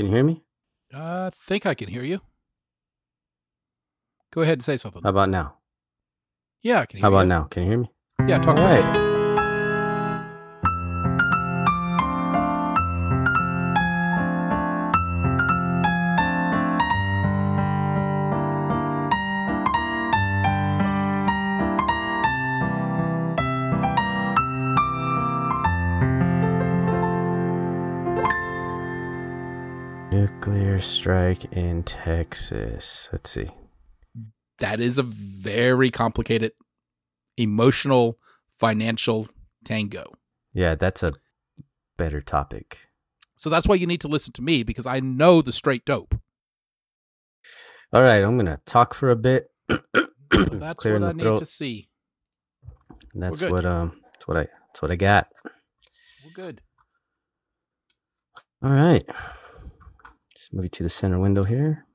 Can you hear me? I uh, think I can hear you. Go ahead and say something. How about now? Yeah, I can hear How about you. now? Can you hear me? Yeah, talk All right. In Texas. Let's see. That is a very complicated emotional financial tango. Yeah, that's a better topic. So that's why you need to listen to me because I know the straight dope. All right, I'm gonna talk for a bit. That's what I the need to see. And That's what um that's what I that's what I got. Well, good. All right. Just move it to the center window here.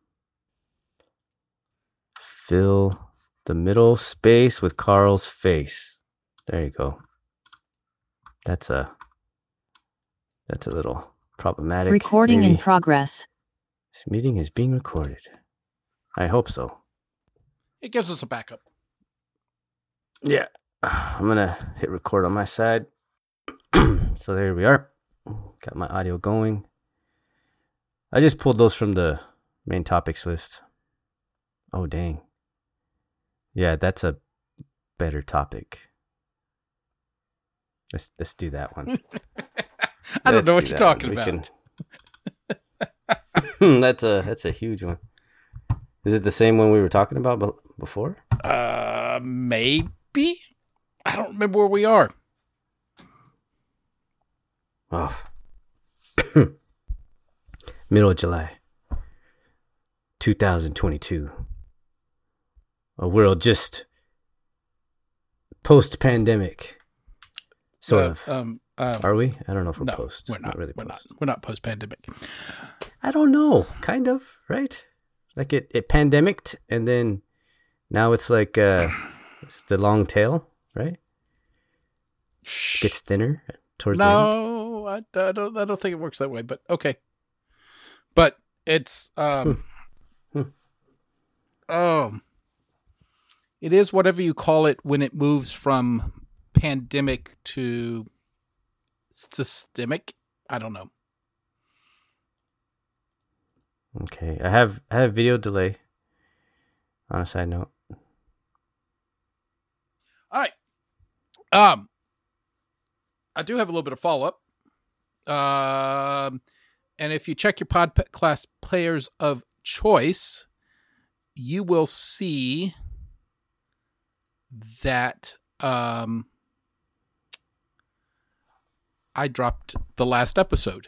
Fill the middle space with Carl's face. There you go. That's a that's a little problematic. Recording in progress. This meeting is being recorded. I hope so. It gives us a backup. Yeah. I'm gonna hit record on my side. so there we are. Got my audio going. I just pulled those from the main topics list. Oh dang. Yeah, that's a better topic. Let's let's do that one. I don't know what do you're one. talking about. can- that's a that's a huge one. Is it the same one we were talking about before? Uh, maybe. I don't remember where we are. Oh. Middle of July, 2022. A world just post pandemic. Sort Uh, of. Um, um, Are we? I don't know if we're no, post. we're not. really we're not. post. We're not post pandemic. I don't know. Kind of, right? Like it, it pandemicked and then now it's like uh it's the long tail, right? Gets thinner towards the end. No, I, I don't. I don't think it works that way. But okay. But it's um, Hmm. um, it is whatever you call it when it moves from pandemic to systemic. I don't know. Okay. I have I have video delay. On a side note. All right. Um, I do have a little bit of follow up. Um, and if you check your podcast class players of choice, you will see that um, I dropped the last episode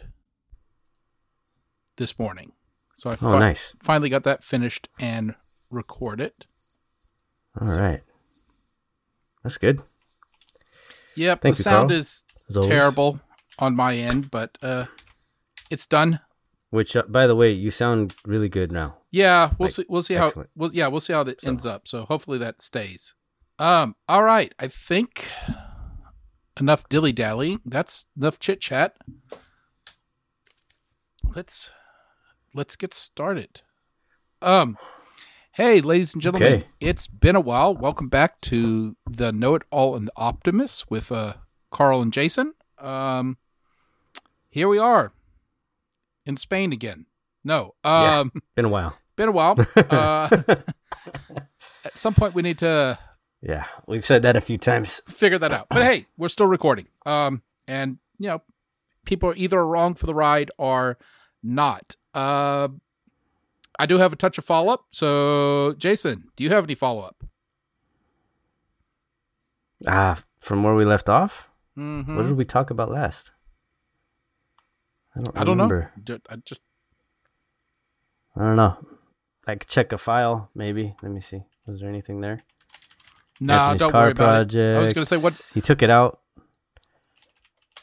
this morning. So I Oh fi- nice. finally got that finished and record recorded. All right. That's good. Yep, Thank the you, sound Carl, is terrible on my end, but uh, it's done. Which uh, by the way, you sound really good now. Yeah, we'll Like, see. We'll see how. We'll, yeah, we'll see how it So- ends up. So hopefully that stays. Um. All right. I think enough dilly dally. That's enough chit chat. Let's let's get started. Um. Hey, ladies and gentlemen, Okay. it's been a while. Welcome back to the Know It All and the with uh, Carl and Jason. Um, here we are in Spain again. No, Yeah. um, Been a while. been a while. Uh, at some point, we need to yeah, we've said that a few times. figure that out. But hey, we're still recording. Um, and you know, people are either wrong for the ride or not. Uh, I do have a touch of follow up. So, Jason, do you have any follow up? Ah, from where we left off? Mm-hmm. What did we talk about last? I don't I don't remember. know. I just I don't know. I could check a file, maybe. Let me see. Was there anything there? no. Anthony's Don't car worry about it. I was going to say, what He took it out.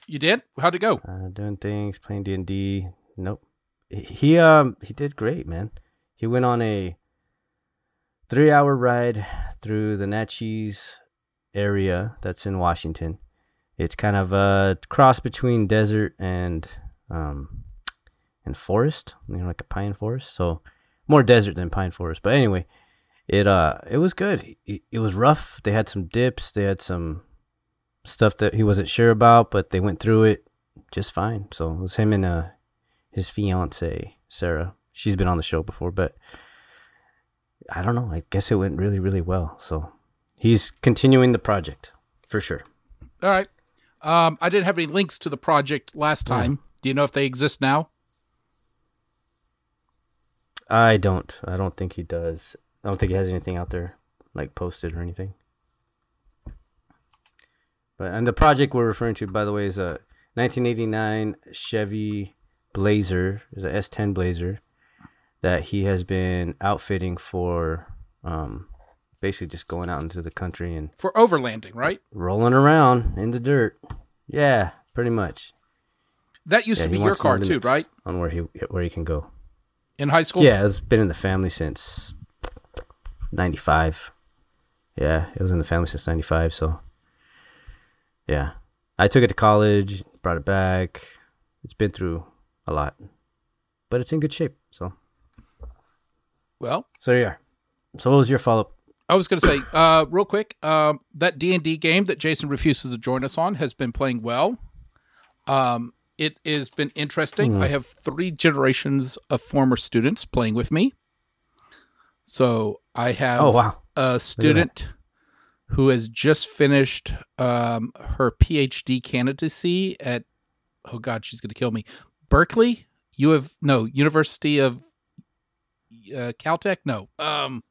you did? How'd it go? Uh, doing things, playing D and D. Nope. He- He um he did great, man. He went on a three hour ride through the Naches area that's in Washington. It's kind of a cross between desert and um and forest, you know, like a pine forest. So more desert than pine forest. But anyway, it uh it was good. It, it was rough. They had some dips. They had some stuff that he wasn't sure about, but they went through it just fine. So it was him and uh his fiance Sarah. She's been on the show before, but I don't know. I guess it went really really well. So he's continuing the project for sure. All right. Um, I didn't have any links to the project last time. Do you know if they exist now? I don't. I don't think he does. I don't think he has anything out there like posted or anything. But and the project we're referring to, by the way, is a 1989 Chevy Blazer. Is a S10 Blazer that he has been outfitting for, um, basically just going out into the country and For overlanding, right? rolling around in the dirt. Yeah, pretty much. That used Yeah, to be your car too, right? On where he where he can go. In high school? Yeah, it's been in the family since '95. Yeah, it was in the family since '95. So, yeah, I took it to college, brought it back. It's been through a lot, but it's in good shape. So, Well, so there you are. So, what was your follow up? I was going to say, uh, real quick, um, that D and D game that Jason refuses to join us on has been playing well. Um, it has been interesting. Mhm. I have three generations of former students playing with me. So I have Oh wow, a student who has just finished um, her PhD candidacy at oh god, she's going to kill me. Berkeley, you have no University of uh, Caltech, no, um,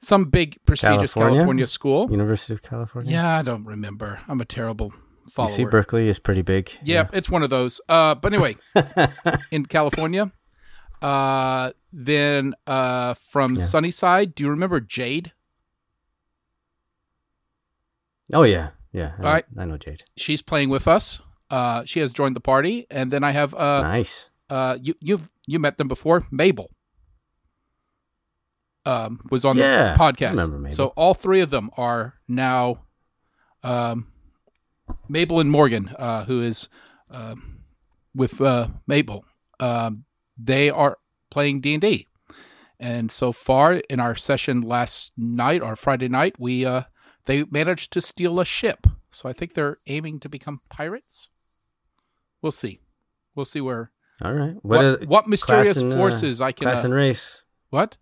some big prestigious California? California, school. University of California. Yeah, I don't remember. I'm a terrible follower. UC Berkeley is pretty big. yeah, it's one of those. Uh, but anyway, in California. Uh, then uh, from Yeah. Sunnyside, do you remember Jade? oh yeah, yeah. I, All right. I know Jade. She's playing with us. Uh, she has joined the party, and then I have uh, nice. uh, you you've you met them before, Mabel. Um, was on Yeah, the podcast. So all three of them are now, um, Mabel and Morgan, uh, who is um, with uh, Mabel. Um, they are playing D and D, and so far in our session last night or Friday night, we uh, they managed to steal a ship. So I think they're aiming to become pirates. We'll see. We'll see where All right. what what, mysterious and, uh, forces I can class uh, and race? what?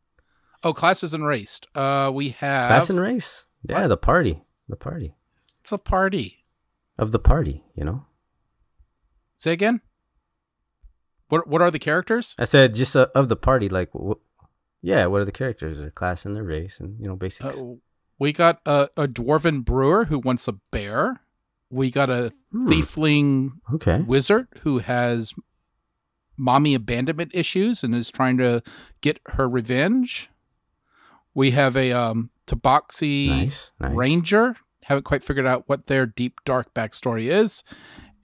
Oh, classes and race. Uh, we have Class and race. Yeah, What? the party. The party it's a party. Of the party. You know. Say again. What what are the characters? I said just uh, of the party. Like, wh- yeah, what are the characters? Their class and their race, and you know, basics. Uh, we got a, a dwarven brewer who wants a bear. We got a Hmm, tiefling Okay. wizard who has mommy abandonment issues and is trying to get her revenge. We have a um, Tabaxi Nice. Nice. Ranger. Haven't quite figured out what their deep dark backstory is.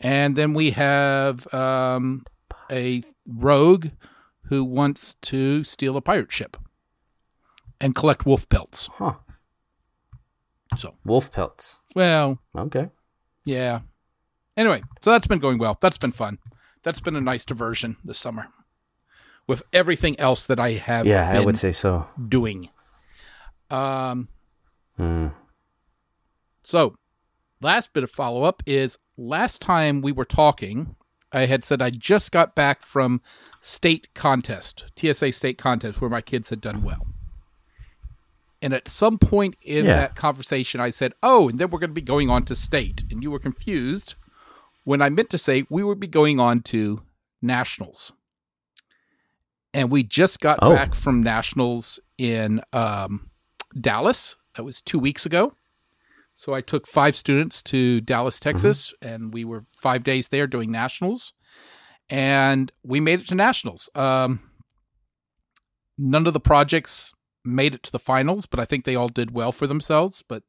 And then we have um, a rogue who wants to steal a pirate ship and collect wolf pelts. Huh. So, Wolf pelts. well, Okay. yeah. Anyway, so that's been going well. That's been fun. That's been a nice diversion this summer with everything else that I have Yeah, I would say so. doing. Um, Hmm. So, last bit of follow up is last time we were talking, I had said I just got back from state contest, TSA state contest, where my kids had done well. And at some point in Yeah. that conversation, I said, Oh, and then we're going to be going on to state. And you were confused when I meant to say we would be going on to nationals. And we just got Oh. back from nationals in um, Dallas. That was two weeks ago. So I took five students to Dallas, Texas, and we were five days there doing nationals, and we made it to nationals. Um, none of the projects made it to the finals, but I think they all did well for themselves. But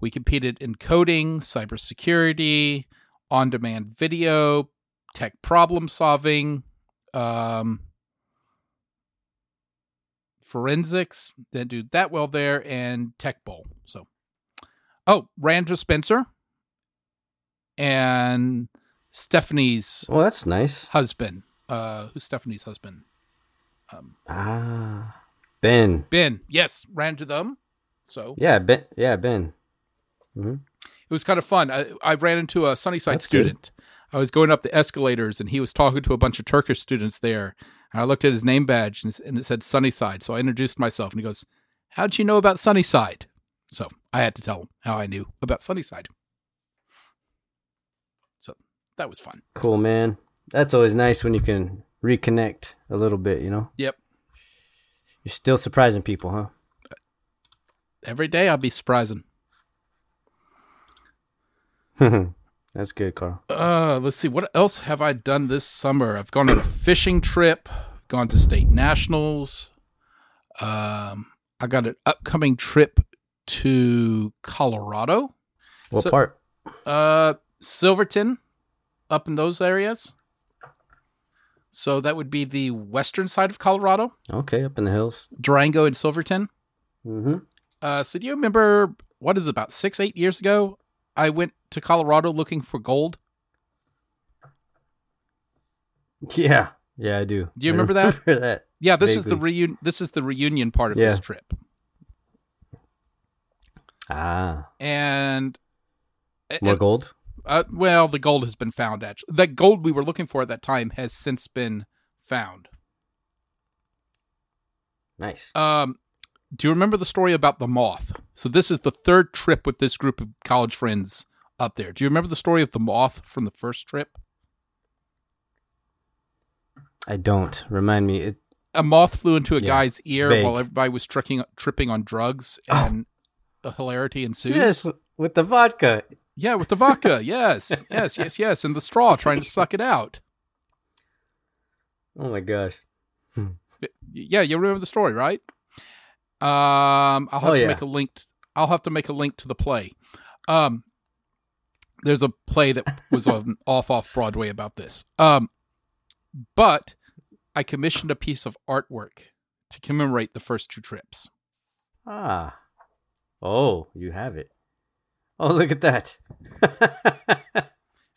we competed in coding, cybersecurity, on-demand video, tech problem solving, um, forensics. Didn't do that well there, and tech bowl. So. Oh, Randra Spencer and Stephanie's Well, that's nice. husband uh, who's Stephanie's husband? Um, Ah, Ben. Ben. Yes, ran to them. So Yeah, Ben. Yeah, Ben. hmm it was kind of fun. I, I ran into a Sunnyside That's good. student. I was going up the escalators, and he was talking to a bunch of Turkish students there. And I looked at his name badge, and, and it said Sunnyside. So I introduced myself, and he goes, "How'd you know about Sunnyside?" So I had to tell him how I knew about Sunnyside. So that was fun. Cool, man. That's always nice when you can reconnect a little bit. You know, Yep. you're still surprising people, huh? Every day I'll be surprising. That's good, Carl. Uh, let's see. What else have I done this summer? I've gone on a fishing trip, gone to state nationals. Um, I got an upcoming trip to Colorado. What So- part? Uh, Silverton, up in those areas. So that would be the western side of Colorado, Okay, up in the hills. Durango and Silverton. Mm-hmm. Uh, so do you remember what is it, about six, eight years ago? I went to Colorado looking for gold. Yeah, yeah, I do. Do you I remember that? that? Yeah, this is the reunion. This is the reunion part of Yeah. this trip, Ah, and more and- gold. uh, well, the gold has been found. Actually, that gold we were looking for at that time has since been found. Nice. Um, do you remember the story about the moth? So this is the third trip with this group of college friends up there. Do you remember the story of the moth from the first trip? I don't. Remind me. It, A moth flew into a Yeah, guy's ear while everybody was tripping tripping on drugs, Oh. and hilarity ensues. yes, with the vodka. Yeah, with the vodka. yes, yes, yes, yes, and the straw trying to suck it out. Oh my gosh. Yeah, you remember the story, right? Um, I'll have Oh, to yeah. make a link. t- I'll have to make a link to the play. Um, there's a play that was on off off Broadway about this. Um, but I commissioned a piece of artwork to commemorate the first two trips. Ah. Oh, you have it. Oh, look at that.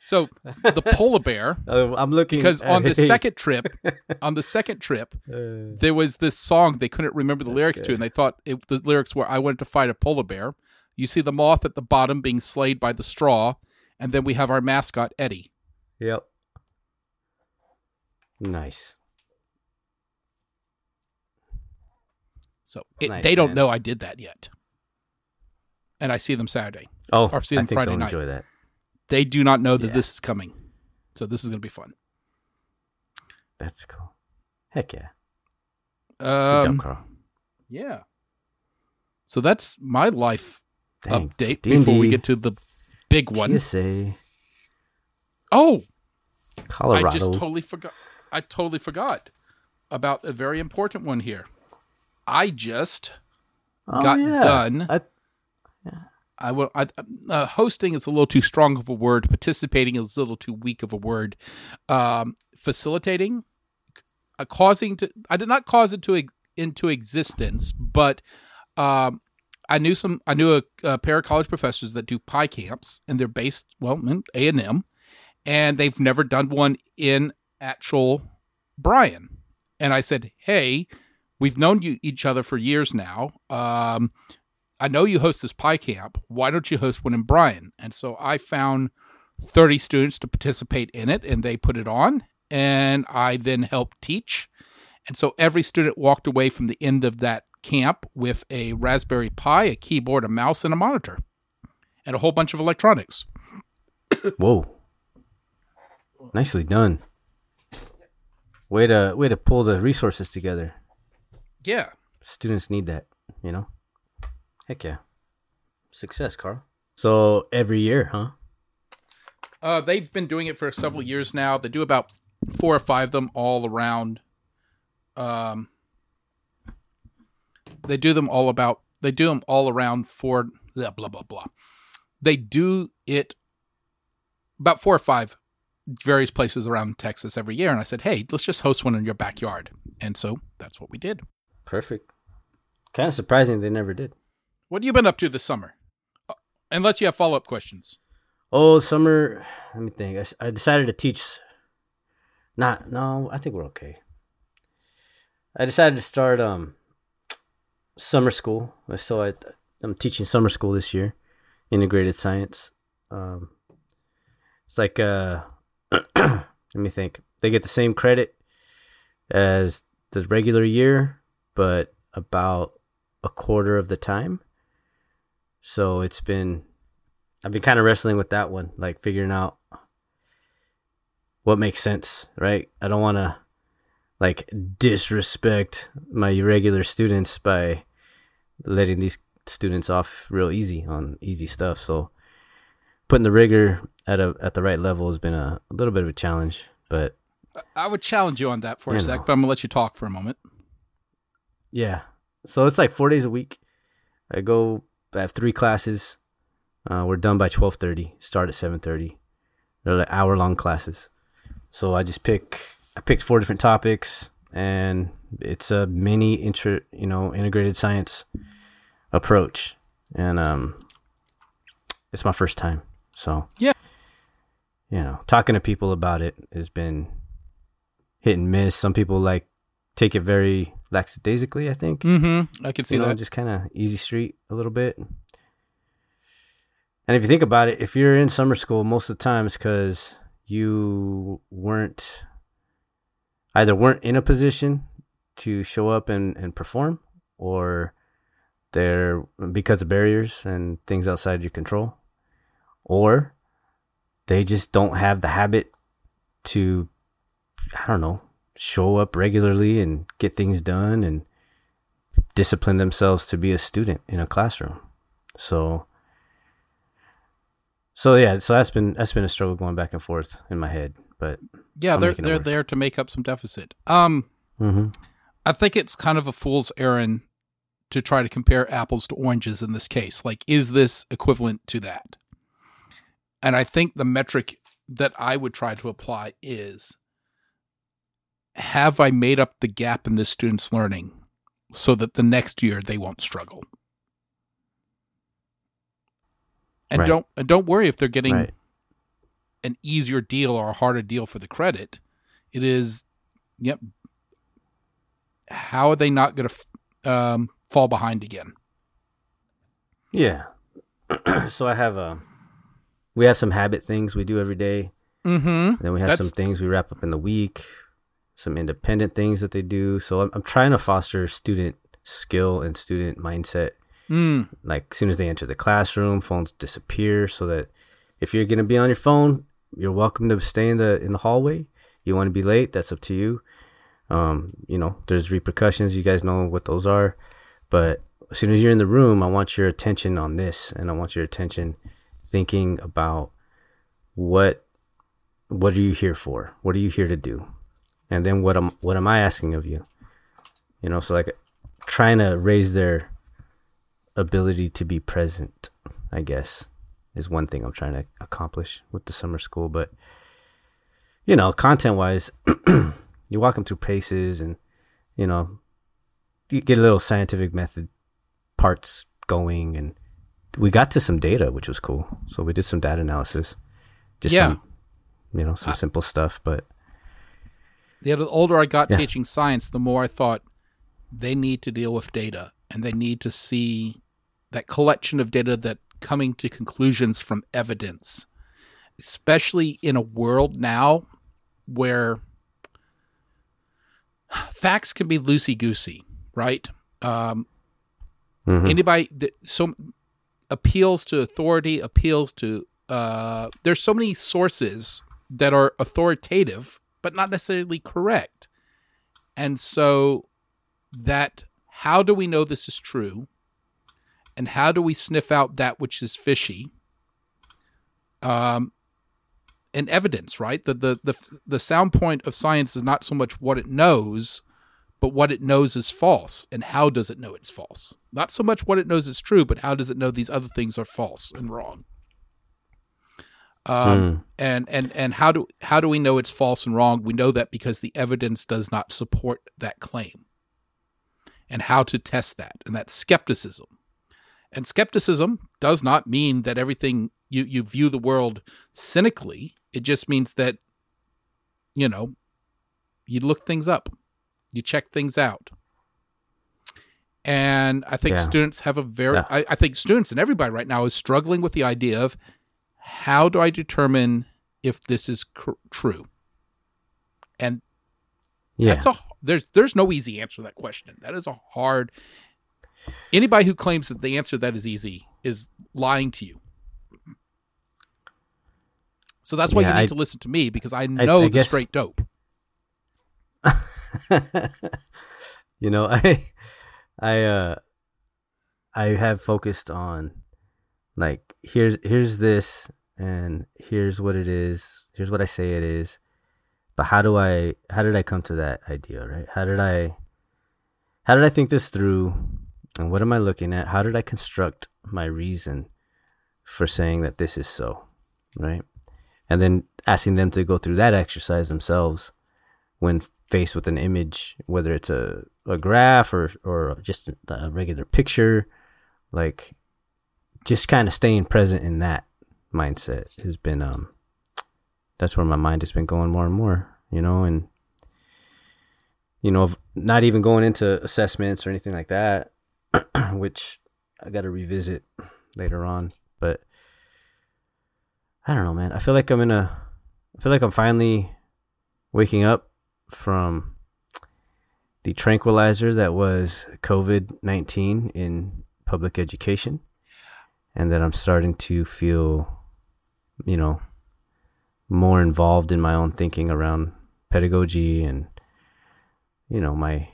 So the polar bear, Oh, I'm looking because on the second trip, on the second trip, Uh, there was this song they couldn't remember the lyrics to, and they thought it, the lyrics were "I wanted to fight a polar bear." You see the moth at the bottom being slayed by the straw, and then we have our mascot Eddie. yep. Nice. So it, Nice, they don't man. know I did that yet, and I see them Saturday. Oh, Or see I them think Friday they'll night. enjoy that. They do not know that Yeah. this is coming, so this is going to be fun. That's cool. Heck yeah. Good Um, job, Carl. yeah. So that's my life Dang. update D&D, before we get to the big one. TSA, Oh, Colorado. I just totally forgot. I totally forgot about a very important one here. I just Oh, got yeah. done. I, I will. I, uh, hosting is a little too strong of a word. Participating is a little too weak of a word. Um, facilitating, uh, causing to. I did not cause it to into existence, but um, I knew some. I knew a, a pair of college professors that do pie camps, and they're based well in A and M, and they've never done one in actual Bryan. And I said, "Hey, we've known you each other for years now. Um, I know you host this pie camp. Why don't you host one in Bryan? And so I found 30 students to participate in it and they put it on. And I then helped teach. And so every student walked away from the end of that camp with a Raspberry Pi, a keyboard, a mouse, and a monitor, and a whole bunch of electronics. whoa. Nicely done. Way to way to pull the resources together. Yeah. Students need that, you know. Heck yeah. Success, Carl. So every year, huh? Uh, they've been doing it for several years now. They do about four or five of them all around. Um, they do them all about. They do them all around for blah blah blah blah. They do it about four or five various places around Texas every year, and I said, "Hey, let's just host one in your backyard." And so that's what we did. Perfect. Kind of surprising they never did. What have you been up to this summer? Uh, Unless you have follow up questions. Oh, summer. Let me think. I decided to teach Not no, I think we're okay. I decided to start um summer school. So I I'm teaching summer school this year, integrated science. Um, it's like uh, let me think. They get the same credit as the regular year, but about a quarter of the time. So it's been I've been kind of wrestling with that one, like figuring out what makes sense, right? I don't want to like disrespect my regular students by letting these students off real easy on easy stuff. So putting the rigor at a at the right level has been a, a little bit of a challenge, but I would challenge you on that for a sec, know. but I'm gonna let you talk for a moment. Yeah. So it's like four days a week. I go I have three classes. Uh, we're done by twelve thirty. Start at seven thirty. They're like hour long classes. So I just pick I picked four different topics and it's a mini inter you know integrated science approach, and um, it's my first time. So yeah, you know, talking to people about it has been hit and miss. Some people like take it very lackadaisically. I think. Mm-hmm. I can see you know, that. Just kind of easy street a little bit. And if you think about it, if you're in summer school, most of the time it's because you weren't either weren't in a position to show up and, and perform, or they're because of barriers and things outside your control, or they just don't have the habit to, I don't know, show up regularly and get things done and discipline themselves to be a student in a classroom. So, so yeah, so that's been that's been a struggle going back and forth in my head, but yeah, I'm they're they're there to make up some deficit. Um, mm-hmm. I think it's kind of a fool's errand to try to compare apples to oranges in this case. Like, is this equivalent to that? And I think the metric that I would try to apply is have I made up the gap in this student's learning so that the next year they won't struggle? And right. don't and don't worry if they're getting right. an easier deal or a harder deal for the credit. It is, yep. How are they not going to um, fall behind again. Yeah. so I have a uh, we have some habit things we do every day. Mm-hmm. Then we have That's... some things we wrap up in the week, some independent things that they do. So I'm, I'm trying to foster student skill and student mindset. Mm. Like as soon as they enter the classroom, phones disappear so that if you're gonna be on your phone, you're welcome to stay in the in the hallway. You want to be late, that's up to you. Um, you know, there's repercussions. You guys know what those are. But as soon as you're in the room, I want your attention on this, and I want your attention thinking about what what are you here for? What are you here to do? And then what am what am I asking of you? You know, so like trying to raise their ability to be present, I guess, is one thing I'm trying to accomplish with the summer school. But you know, content wise, you walk them through paces and you know get a little scientific method parts going and we got to some data which was cool so we did some data analysis just yeah. you know some simple stuff but the older i got yeah. teaching science the more i thought they need to deal with data and they need to see that collection of data that coming to conclusions from evidence especially in a world now where facts can be loosey goosey right? Um, mm-hmm. Anybody that so appeals to authority, appeals to uh, there's so many sources that are authoritative but not necessarily correct, and so that how do we know this is true, and how do we sniff out that which is fishy? Um, and evidence, right? The the the the sound point of science is not so much what it knows but what it knows is false. And how does it know it's false? Not so much what it knows is true, but how does it know these other things are false and wrong? Um, mm. and and and how do how do we know it's false and wrong? We know that because the evidence does not support that claim. And how to test that, and that's skepticism. And skepticism does not mean that everything you you view the world cynically. It just means that you know You look things up. You check things out. And I think Yeah. students have a very, Yeah. I, I think students and everybody right now is struggling with the idea of how do I determine if this is cr- true? And Yeah. that's a there's there's no easy answer to that question. That is a hard. Anybody who claims that the answer to that is easy is lying to you. So that's why Yeah, you need I- to listen to me because I know I the guess- straight dope. you know, I I uh I have focused on like here's here's this and here's what it is. Here's what I say it is. But how do I how did I come to that idea, right? How did I how did I think this through? And what am I looking at? How did I construct my reason for saying that this is so, right? And then asking them to go through that exercise themselves when faced with an image, whether it's a, a graph or or just a, regular picture, like just kind of staying present in that mindset has been um that's where my mind has been going more and more, you know, and you know, not even going into assessments or anything like that, which I got to revisit later on, but I don't know, man. I feel like I'm in a I feel like I'm finally waking up from the tranquilizer that was COVID 19 in public education, and that I'm starting to feel, you know, more involved in my own thinking around pedagogy and, you know, my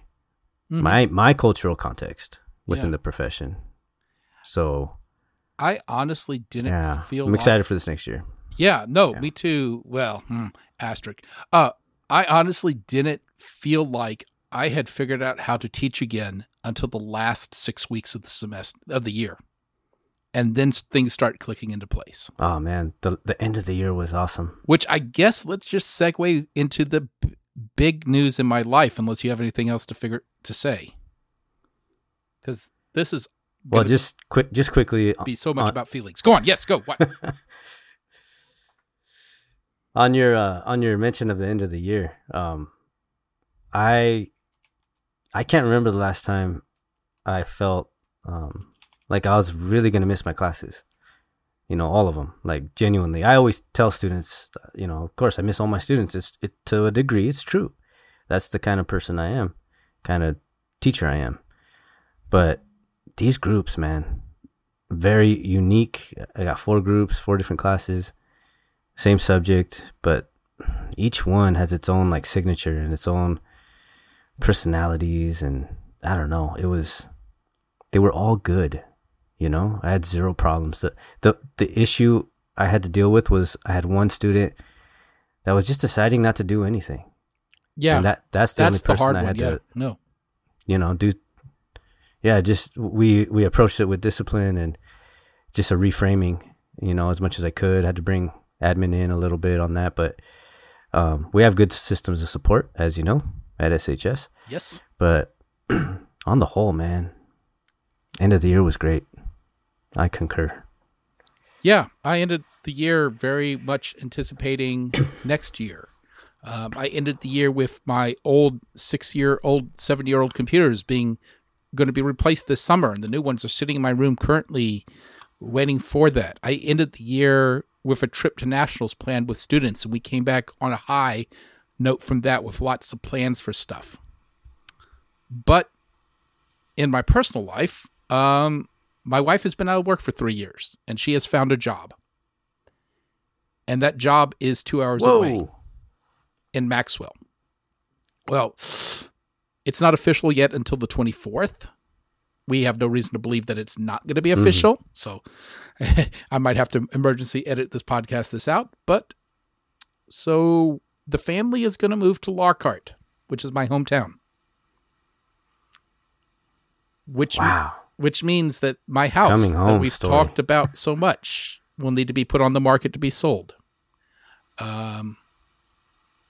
Mhm. my my cultural context within Yeah. the profession. So I honestly didn't yeah, feel. I'm excited for this next year. Yeah, no, Yeah. me too. Well, hmm, asterisk. Uh, I honestly didn't feel like I had figured out how to teach again until the last six weeks of the semester of the year, and then things start clicking into place. Oh man, the the end of the year was awesome. Which I guess let's just segue into the b- big news in my life, unless you have anything else to figure to say, because this is Well, just quick, just quickly be so much on- about feelings. Go on, yes, go. What? on your uh, on your mention of the end of the year. Um, I I can't remember the last time I felt um like I was really gonna miss my classes. You know, all of them, like genuinely. I always tell students, you know, of course, I miss all my students. It's it to a degree, it's true. That's the kind of person I am, kind of teacher I am. But these groups, man, very unique. I got four groups, four different classes, same subject, but each one has its own like signature and its own personalities and I don't know. It was they were all good, you know? I had zero problems. The the the issue I had to deal with was I had one student that was just deciding not to do anything. Yeah, and that that's the that's only the person hard I one. had Yeah, to no. you know, do yeah, just we we approached it with discipline and just a reframing, you know, as much as I could. I had to bring admin in a little bit on that, but um, we have good systems of support, as you know, at SHS. Yes. But on the whole, man, end of the year was great. I concur. Yeah, I ended the year very much anticipating next year. Um, I ended the year with my old six-year-old, seven-year-old computers being going to be replaced this summer, and the new ones are sitting in my room currently, waiting for that. I ended the year with a trip to nationals planned with students, and we came back on a high note from that with lots of plans for stuff. But in my personal life, um, my wife has been out of work for three years and she has found a job. And that job is two hours away in Maxwell. Well, it's not official yet until the 24th. We have no reason to believe that it's not going to be mm-hmm. official. So I might have to emergency edit this podcast this out. But so the family is going to move to Lockhart, which is my hometown. Which Wow. Which means that my house Coming that we've story. talked about so much will need to be put on the market to be sold. Um,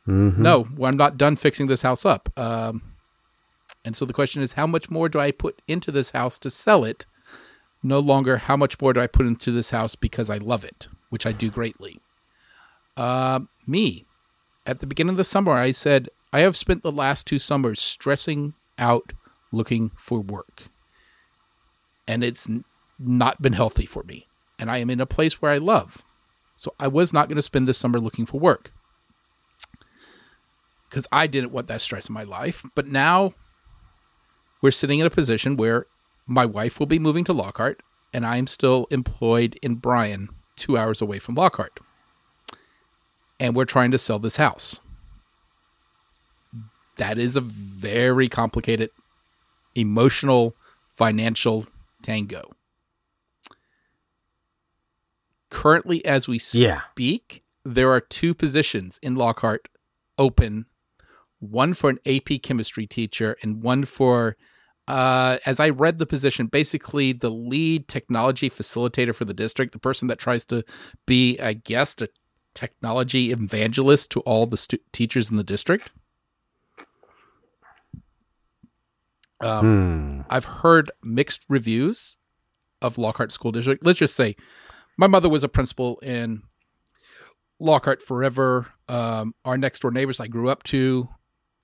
Mhm. No, I'm not done fixing this house up. Um, and so the question is, how much more do I put into this house to sell it? No longer, how much more do I put into this house because I love it, which I do greatly. Uh, me, at the beginning of the summer, I said, I have spent the last two summers stressing out looking for work. And it's not been healthy for me. And I am in a place where I love. So I was not going to spend this summer looking for work because I didn't want that stress in my life. But now we're sitting in a position where my wife will be moving to Lockhart and I am still employed in Bryan, two hours away from Lockhart. And we're trying to sell this house. That is a very complicated emotional, financial tango. Currently, as we Yeah. speak, there are two positions in Lockhart open one for an AP chemistry teacher and one for, uh, as I read the position, basically the lead technology facilitator for the district, the person that tries to be, I guess, a technology evangelist to all the stu- teachers in the district. Um, Hmm. I've heard mixed reviews of Lockhart School District. Let's just say my mother was a principal in Lockhart forever. Um, our next door neighbors I grew up to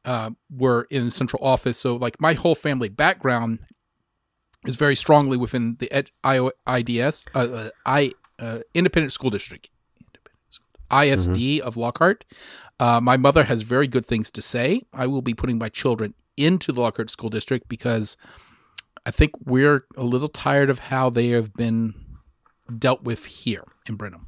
uh, were in central office. So, like, my whole family background is very strongly within the ed- I- IDS, uh, uh, I uh, Independent School District, ISD of Lockhart. Uh, my mother has very good things to say. I will be putting my children into the Lockhart School District because I think we're a little tired of how they have been dealt with here in Brenham.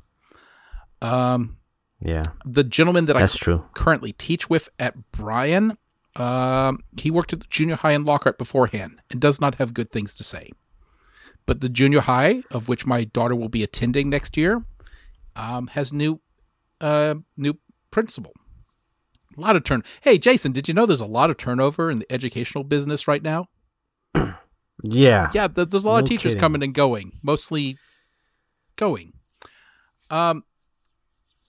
Um, Yeah, the gentleman that I that's true. currently teach with at Bryan, um, he worked at the junior high in Lockhart beforehand and does not have good things to say. But the junior high, of which my daughter will be attending next year, um, has new uh, new principal. A lot of turn. Hey, Jason, did you know there's a lot of turnover in the educational business right now? Yeah, Yeah, there's a lot of teachers kidding. coming and going, mostly going. Um,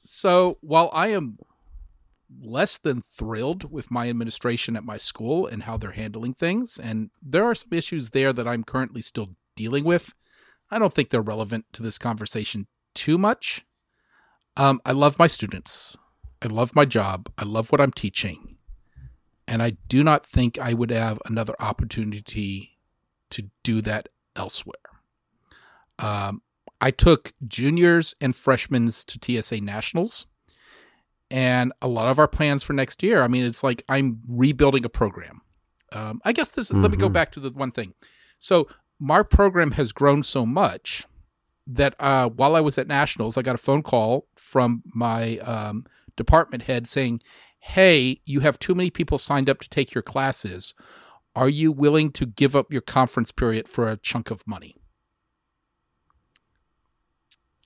so while I am less than thrilled with my administration at my school and how they're handling things, and there are some issues there that I'm currently still dealing with, I don't think they're relevant to this conversation too much. Um, I love my students. I love my job. I love what I'm teaching. And I do not think I would have another opportunity to do that elsewhere. Um, I took juniors and freshmen to TSA Nationals, and a lot of our plans for next year. I mean, it's like I'm rebuilding a program. Um, I guess this. Let me go Mhm. back to the one thing. So my program has grown so much that uh, while I was at Nationals, I got a phone call from my um, department head saying, "Hey, you have too many people signed up to take your classes. Are you willing to give up your conference period for a chunk of money?"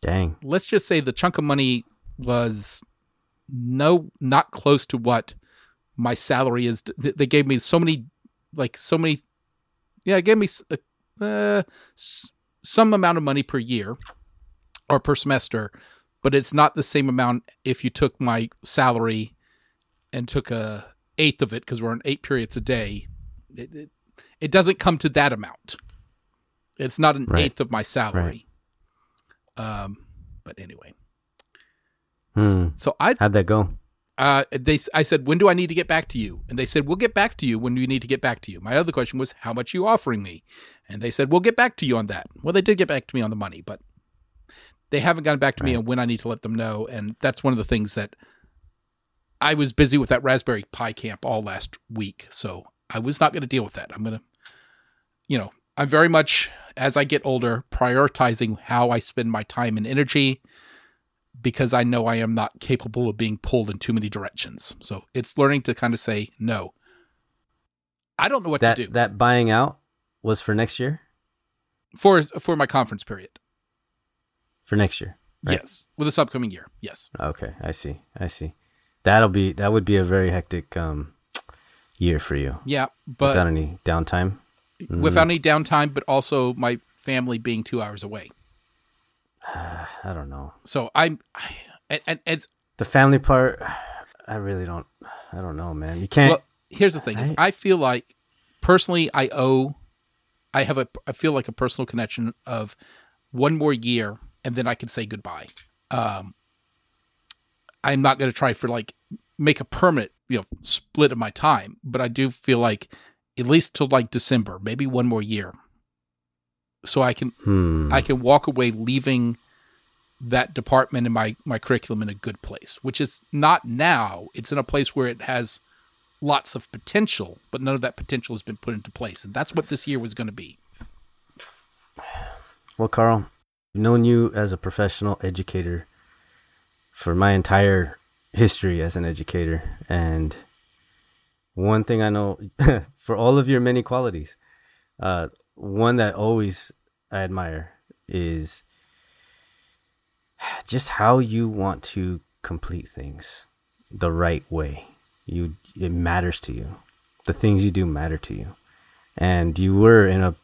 dang. let's just say the chunk of money was no not close to what my salary is they gave me so many like so many yeah it gave me s- uh, some amount of money per year or per semester but it's not the same amount if you took my salary and took a eighth of it because we're on eight periods a day. It, it, it doesn't come to that amount. It's not an Right. eighth of my salary. Um but anyway. Hmm. so i How'd that go? uh they i said when do i need to get back to you? And they said we'll get back to you when you need to get back to you. My other question was how much are you offering me? And they said we'll get back to you on that. Well they did get back to me on the money but they haven't gotten back to me Right. on when i need to let them know and that's one of the things that i was busy with that raspberry pi camp all last week so i was not going to deal with that i'm going to you know i'm very much as i get older prioritizing how i spend my time and energy because I know I am not capable of being pulled in too many directions. So it's learning to kind of say no. I don't know what That to do that buying out was for next year. for for my conference period. For next year. Right. Yes, with this upcoming year. Yes. Okay, I see. I see. That'll be that would be a very hectic um year for you. Yeah, but without any downtime. Mm. without any downtime, but also my family being two hours away. I don't know. So I'm, I, and, and it's The family part, I really don't. I don't know, man. You can't. well. Here's the thing: is I- I feel like personally, I owe, I have a, I feel like a personal connection of one more year, and then I can say goodbye. Um, I'm not going to try for like make a permanent you know split of my time, but I do feel like at least till like December, maybe one more year, so I can Hmm. I can walk away leaving that department in my my curriculum in a good place, which is not now. It's in a place where it has lots of potential, but none of that potential has been put into place, and that's what this year was going to be. Well, Carl, I've known you as a professional educator for my entire history as an educator. And one thing I know for all of your many qualities, uh, one that always I admire is just how you want to complete things the right way. You it matters to you. The things you do matter to you. And you were in a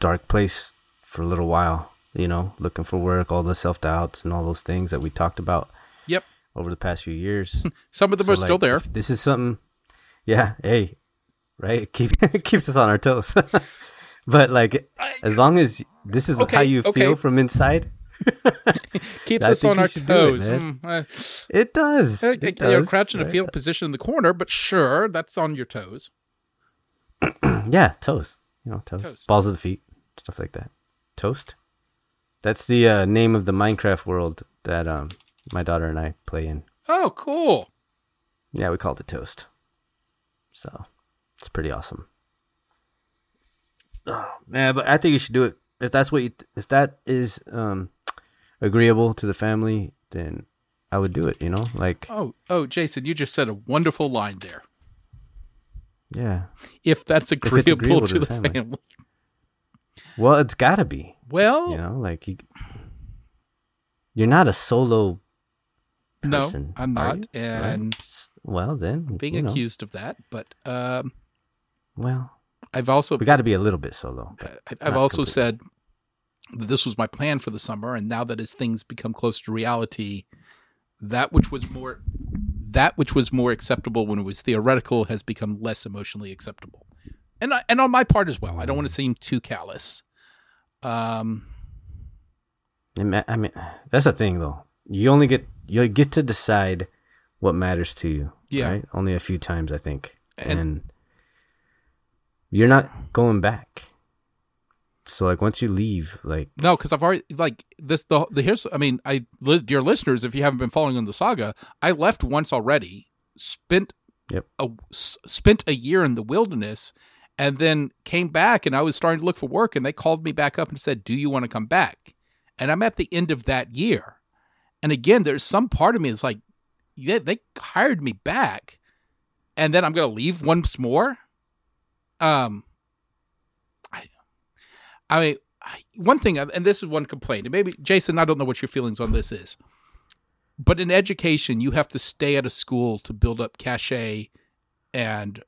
dark place for a little while, you know, looking for work, all the self doubts and all those things that we talked about Yep, over the past few years. some of them So, are still there. This is something, yeah. Hey, right? Keep keeps us on our toes. but like, as long as this is how you okay. feel from inside, Keeps us on our should do it, toes. Mm, it does. uh, It uh, you're crouching in a field position in the corner, but sure, that's on your toes. Yeah, toes. You know, toes. Toast. Balls of the feet, stuff like that. Toast. That's the uh, name of the Minecraft world that um my daughter and I play in. Oh, cool. Yeah, we called it toast. So it's pretty awesome. Oh, man, but I think you should do it if that's what you if that is um agreeable to the family. Then I would do it. You know, like Oh, oh, Jason, you just said a wonderful line there. yeah. If that's agreeable, agreeable to, the family. Well, it's got to be. Well, You know, like you, you're not a solo no, person. I'm not? Right? and S- well, then being know, accused of that. But um, Well, I've also we got to be a little bit solo. I've also completely. said that this was my plan for the summer, and now that as things become close to reality, that which was more that which was more acceptable when it was theoretical has become less emotionally acceptable, and I, and on my part as well. I don't want to seem too callous. Um, I mean, that's the thing though. You only get you get to decide what matters to you. Yeah. Right? Only a few times, I think, And- and, you're not going back. So like once you leave, like No, because I've already like this. The the here's. I mean, I dear listeners, if you haven't been following on the saga, I left once already. Spent Yep. a spent a year in the wilderness, and then came back, and I was starting to look for work, and they called me back up and said, "Do you want to come back?" And I'm at the end of that year, and again, there's some part of me that's like, yeah, they hired me back, and then I'm gonna leave once more. Um, I, I mean, one thing, and this is one complaint, and maybe Jason, I don't know what your feelings on this is, but in education, you have to stay at a school to build up cachet and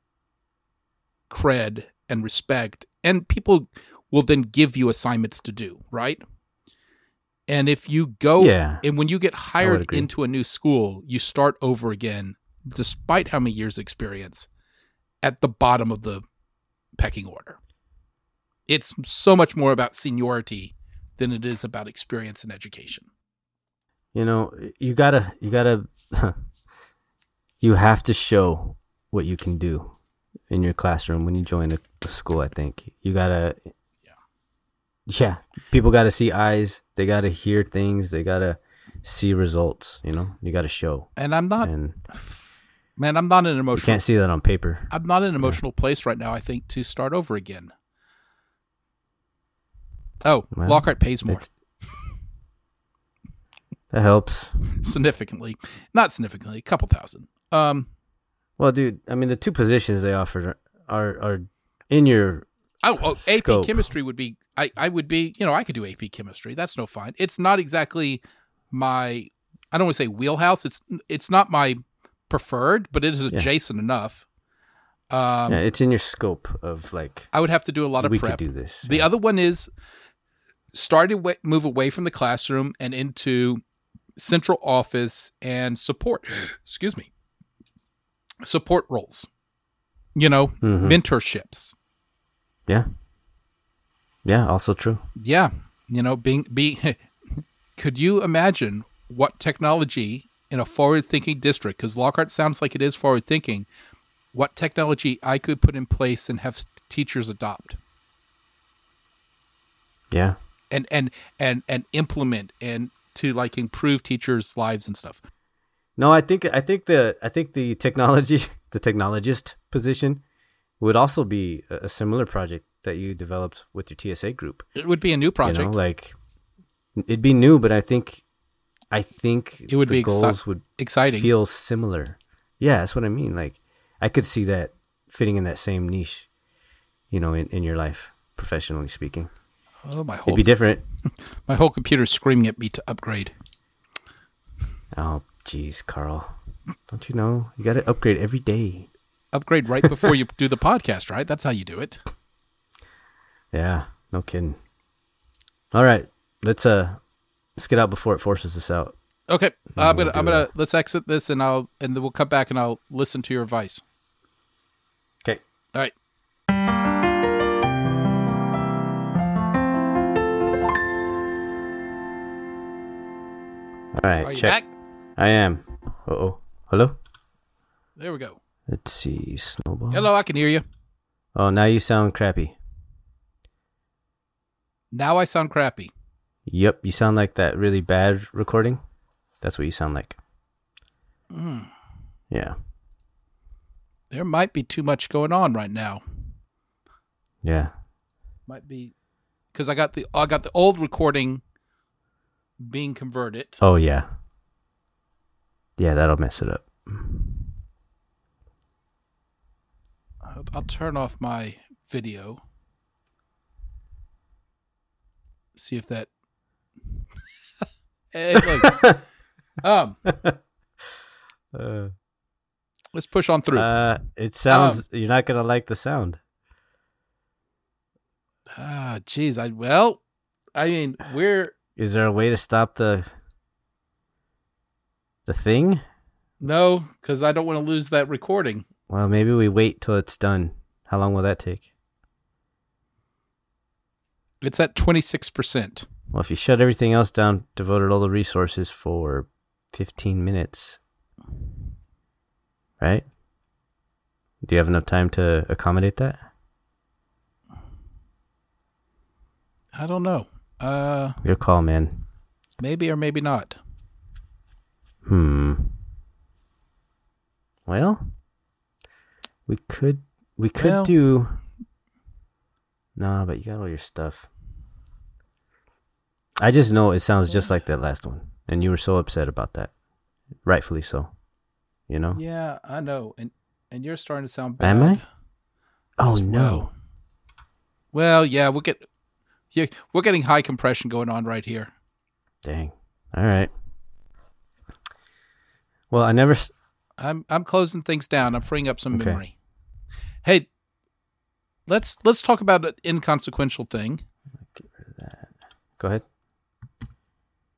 cred and respect, and people will then give you assignments to do, right? And if you go, Yeah. and when you get hired into a new school, you start over again, despite how many years' experience, at the bottom of the pecking order. It's so much more about seniority than it is about experience and education. you know, you gotta you gotta you have to show what you can do in your classroom when you join a, a school. I think you gotta. Yeah, yeah. people got to see eyes. They got to hear things. They got to see results. You know, you got to show, And I'm not, and man, I'm not in an emotional. can't see that on paper. I'm not in an emotional place right now. I think to start over again. Oh, Well, Lockhart pays more That helps. significantly, not significantly, a couple thousand. Um, Well, dude, I mean, the two positions they offered are are, in your Oh, oh AP Scope. chemistry would be. I, I would be. You know, I could do AP chemistry. That's no fine. It's not exactly my. I don't want to say wheelhouse. It's it's not my preferred, but it is adjacent enough. Um, yeah, it's in your scope of like I would have to do a lot of we prep. could do this. The other one is start to wa- move away from the classroom and into central office and support. Excuse me. Support roles. You know, Mhm. mentorships. Yeah. Yeah, also true. Yeah, you know, being be. could you imagine what technology in a forward-thinking district? Because Lockhart sounds like it is forward-thinking, what technology I could put in place and have teachers adopt Yeah. and and and and implement and to like improve teachers' lives and stuff. No, I think I think the I think the technology the technologist position would also be a, similar project that you developed with your TSA group. It would be a new project. You know, like it'd be new, but I think I think It would the be exci- goals would Exciting. feel similar. Yeah, that's what I mean. Like I could see that fitting in that same niche, you know, in, in your life, professionally speaking. oh my whole It'd be different. my whole computer's screaming at me to upgrade. Oh, jeez, Carl. Don't you know? You got to upgrade every day. Upgrade right before you do the podcast, right? That's how you do it. Yeah, no kidding. All right, let's uh, let's get out before it forces us out. Okay, I'm gonna I'm gonna let's exit this and I'll and then we'll come back and I'll listen to your advice. Okay. All right. All right, Are check. I am. Uh oh. Hello. There we go. Let's see. Snowball. Hello, I can hear you. Oh, now you sound crappy. Now I sound crappy. Yep, you sound like that really bad recording. That's what you sound like. Mm, Yeah. there might be too much going on right now. Yeah. Might be because I got the I got the old recording being converted. Oh yeah. Yeah, that'll mess it up. I'll, turn off my video. See if that. hey, look. um, Uh, let's push on through. uh, it sounds. you're not gonna like the sound. ah, jeez. I well, I mean, we're Is there a way to stop the the thing? no, because I don't want to lose that recording. Well, maybe we wait till it's done. How long will that take? It's at twenty six percent. Well, if you shut everything else down, devoted all the resources for 15 minutes, right? Do you have enough time to accommodate that? I don't know. Uh, Your call, man. maybe or maybe not. Hmm. Well, we could we could Well- do. Nah, but you got all your stuff. I just know it sounds just like that last one, and you were so upset about that, rightfully so. You know. Yeah, I know, and and you're starting to sound bad. Am I? Oh no. Well. Well, yeah, we'll get. Yeah, we're getting high compression going on right here. Dang. All right. Well, I never. s- I'm I'm closing things down. I'm freeing up some Okay. memory. Hey, let's let's talk about an inconsequential thing, Get rid of that. Go ahead.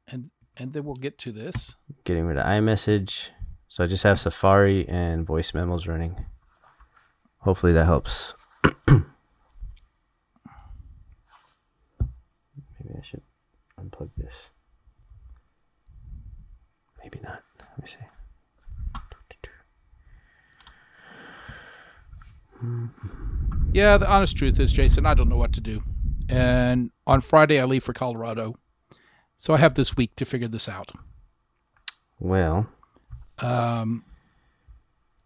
and and then we'll get to this. Getting rid of iMessage. So I just have Safari and voice memos running. Hopefully that helps. Maybe I should unplug this. Maybe not. Let me see. Yeah, the honest truth is, Jason, I don't know what to do. And on Friday, I leave for Colorado, so I have this week to figure this out. Well, Um,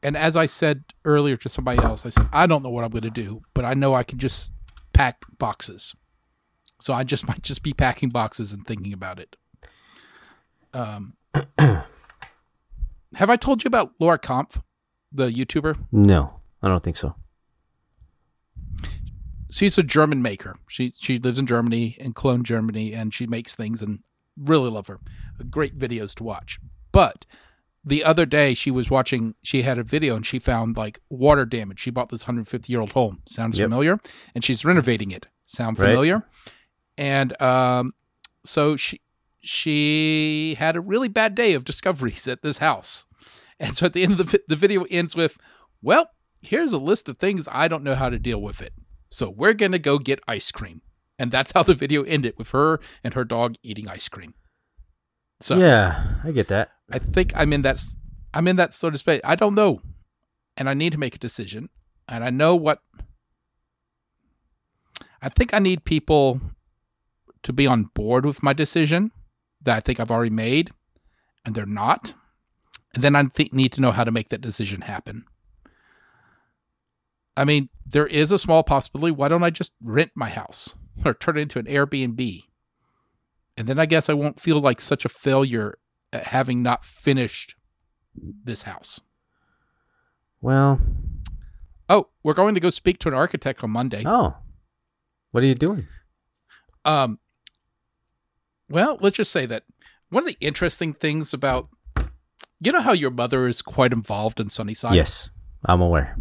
and as I said earlier to somebody else, I said I don't know what I'm going to do, but I know I can just pack boxes. So I just might just be packing boxes and thinking about it. Um, have I told you about Laura Kampf, the YouTuber? no, I don't think so. She's a German maker. She she lives in Germany in Cologne, Germany, and she makes things and really love her. Great videos to watch. But the other day she was watching she had a video and she found like water damage. She bought this 150 year old home. Sounds Yep. familiar? And she's renovating it. Sound Right. familiar? And um so she she had a really bad day of discoveries at this house. And so at the end of the the video ends with, "Well, here's a list of things I don't know how to deal with it. So we're going to go get ice cream." And that's how the video ended with her and her dog eating ice cream. So yeah, I get that. I think I'm in that I'm in that sort of space. I don't know. and I need to make a decision, and I know what. I think I need people to be on board with my decision that I think I've already made, and they're not. And then I think need to know how to make that decision happen. I mean, there is a small possibility. Why don't I just rent my house or turn it into an Airbnb? And then I guess I won't feel like such a failure at having not finished this house. Well, Oh, we're going to go speak to an architect on Monday. oh, what are you doing? Um, well, let's just say that one of the interesting things about you know how your mother is quite involved in Sunnyside. Yes, I'm aware.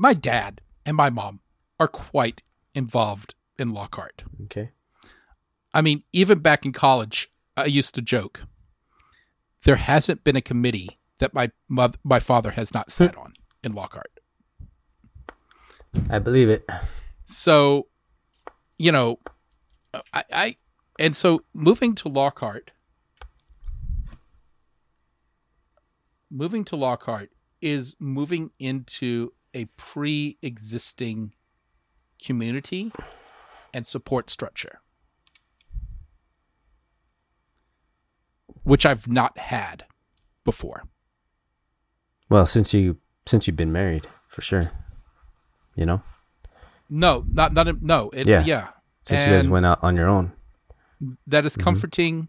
My dad and my mom are quite involved in Lockhart. Okay. I mean, even back in college, I used to joke there hasn't been a committee that my mother, my father has not sat on in Lockhart. I believe it. So, you know, I, I and so moving to Lockhart, moving to Lockhart is moving into a pre-existing community and support structure, which I've not had before. Well, since you since you've been married, for sure. You know, No, not not no. It, Yeah. yeah, since you guys went out on your own. that is mm-hmm. comforting.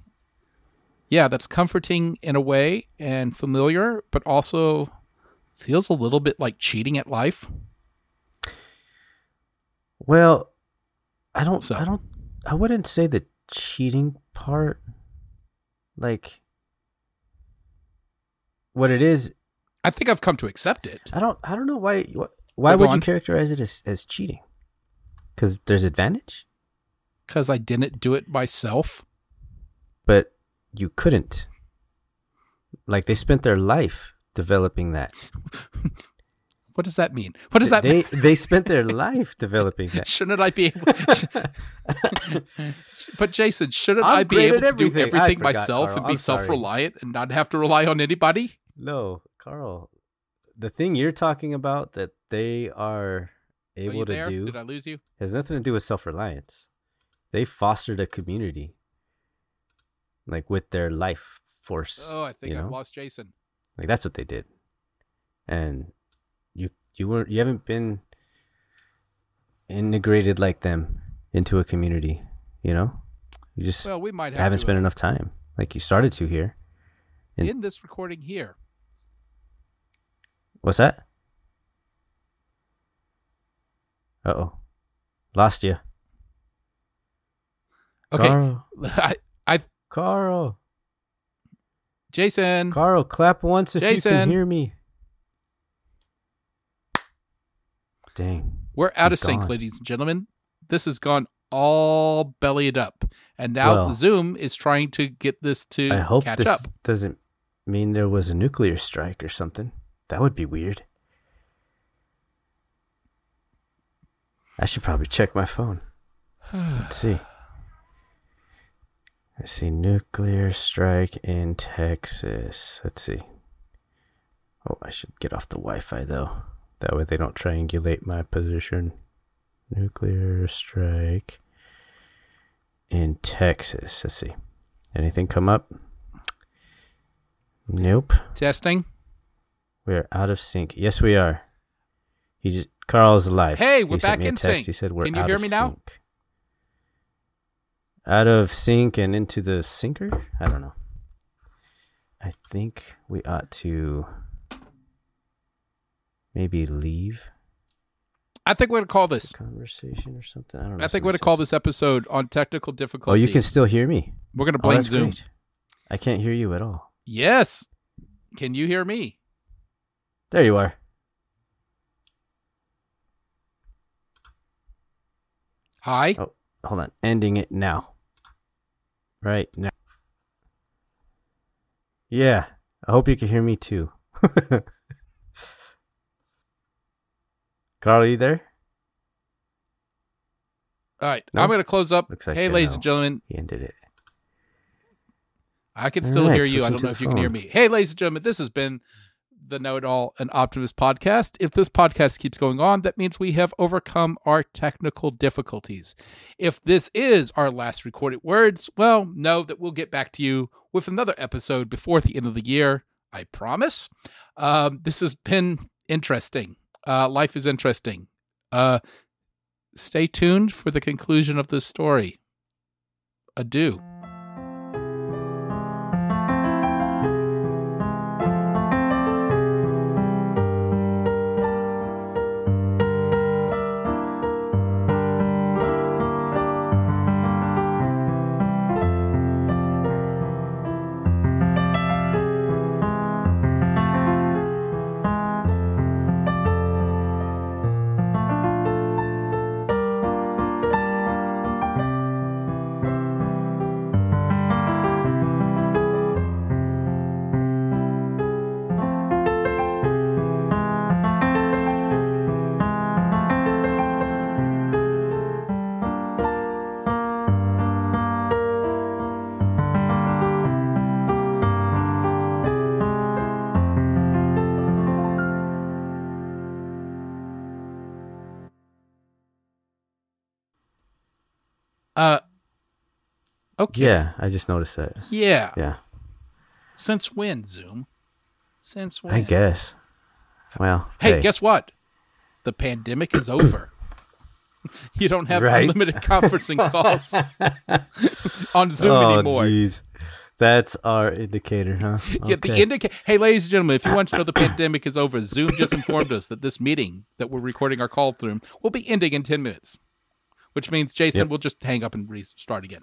Yeah, that's comforting in a way and familiar, but also feels a little bit like cheating at life. Well, I don't. So- I don't. I wouldn't say the cheating part. Like, what it is, I think I've come to accept it. I don't. I don't know why. Why would you characterize it as as cheating? Because there's advantage, because I didn't do it myself. but you couldn't. Like they spent their life developing that. What does that mean? What does that they mean? they spent their life developing that. Shouldn't I be able? but Jason, shouldn't I'm i be able to do everything. Forgot, myself Carl. and be I'm self-reliant and not have to rely on anybody? No, Carl. The thing you're talking about that they are Are able to there? do Did I lose you? has nothing to do with self reliance. They fostered a community, like with their life force. Oh, I think you I've lost Jason. Like that's what they did, and you you weren't you haven't been integrated like them into a community. You know, you just Well, we might have haven't spent uh, enough time like you started to here. and- in this recording here. What's that? Uh oh, lost you, Okay, Carl. I, I, Carl. Jason. Carl, clap once if you Jason. can hear me. Dang. We're out of sync, gone. ladies and gentlemen. This has gone all bellied up, and now Well, Zoom is trying to get this to I hope catch this up. doesn't mean there was a nuclear strike or something. That would be weird. I should probably check my phone. Let's see. Let's see. Nuclear strike in Texas. Let's see. Oh, I should get off the Wi Fi though. That way they don't triangulate my position. Nuclear strike in Texas. Let's see. Anything come up? Nope. Testing. We're out of sync. Yes, we are. He just Carl's alive. Hey, we're back in sync. He said we're Can you out hear of me now? sync. Out of sync and into the sinker? I don't know. I think we ought to maybe leave I think we're gonna call this. conversation or something. I don't know. I think we're gonna call this episode on technical difficulty. Oh, you can still hear me. We're gonna Oh, blame that's Zoom. great. I can't hear you at all. Yes. Can you hear me? There you are. Hi. Oh, hold on. Ending it now. Right now. Yeah. I hope you can hear me too. Carl, are you there? All right. No? I'm gonna close up. Like hey, ladies and gentlemen, He ended it. I can still right, hear you. I don't know if you can hear me. Hey, ladies and gentlemen, this has been the Know It All and Optimist podcast. If this podcast keeps going on, that means we have overcome our technical difficulties. If this is our last recorded words, well, know that we'll get back to you with another episode before the end of the year. I promise. Um, this has been interesting. Uh, life is interesting. Uh, stay tuned for the conclusion of this story. Adieu. Yeah, I just noticed that. Yeah. Yeah, Since when, Zoom? Since when? I guess. Well, Hey, guess what? The pandemic is over. you don't have Right. unlimited conferencing calls on Zoom oh, anymore. jeez. That's our indicator, huh? Yeah, the Okay. indica- Hey, ladies and gentlemen, if you want to know the pandemic is over, Zoom just informed us that this meeting that we're recording our call through will be ending in 10 minutes, which means Jason Yep. will just hang up and restart again.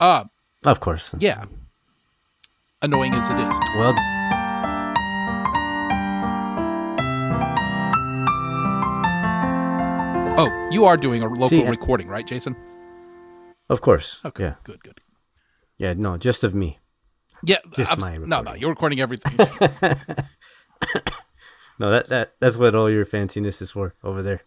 Uh, Of course. yeah. Annoying as it is. Well, Oh, you are doing a local See, recording, right, Jason? of course. Okay, Yeah. good, good. Yeah. No, just of me. Yeah, Just abs- my no, no, you're recording everything. No, that that that's what all your fanciness is for over there.